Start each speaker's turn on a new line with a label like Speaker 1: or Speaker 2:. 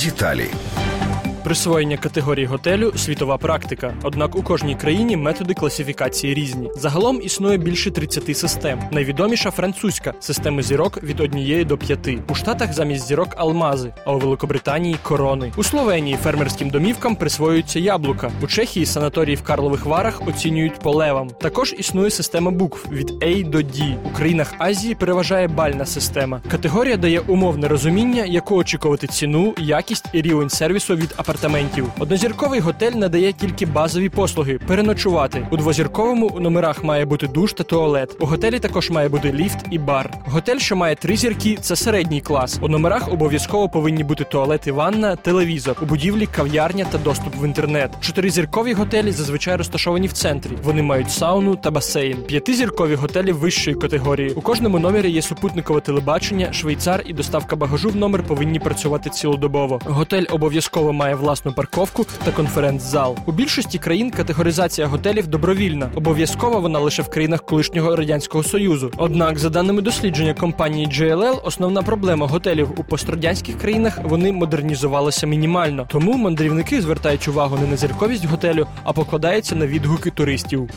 Speaker 1: Детали.
Speaker 2: Присвоєння категорії готелю світова практика. Однак у кожній країні методи класифікації різні. Загалом існує більше 30 систем. Найвідоміша французька система зірок від однієї до п'яти. У Штатах замість зірок алмази, а у Великобританії корони. У Словенії фермерським домівкам присвоюються яблука. У Чехії санаторії в Карлових Варах оцінюють по левам. Також існує система букв від A до D. У країнах Азії переважає бальна система. Категорія дає умовне розуміння, яку очікувати ціну, якість і рівень сервісу від апартаментів апартаментів. Однозірковий готель надає тільки базові послуги переночувати. У двозірковому у номерах має бути душ та туалет. У готелі також має бути ліфт і бар. Готель, що має три зірки, це середній клас. У номерах обов'язково повинні бути туалет і ванна, телевізор, у будівлі кав'ярня та доступ в інтернет. Чотиризіркові готелі зазвичай розташовані в центрі. Вони мають сауну та басейн. П'ятизіркові готелі вищої категорії. У кожному номері є супутникове телебачення, швейцар і доставка багажу в номер повинні працювати цілодобово. Готель обов'язково має власну парковку та конференц-зал. У більшості країн категоризація готелів добровільна. Обов'язкова вона лише в країнах колишнього радянського союзу. Однак, за даними дослідження компанії JLL, основна проблема готелів у пострадянських країнах вони модернізувалися мінімально. Тому мандрівники звертають увагу не на зірковість готелю, а покладаються на відгуки туристів.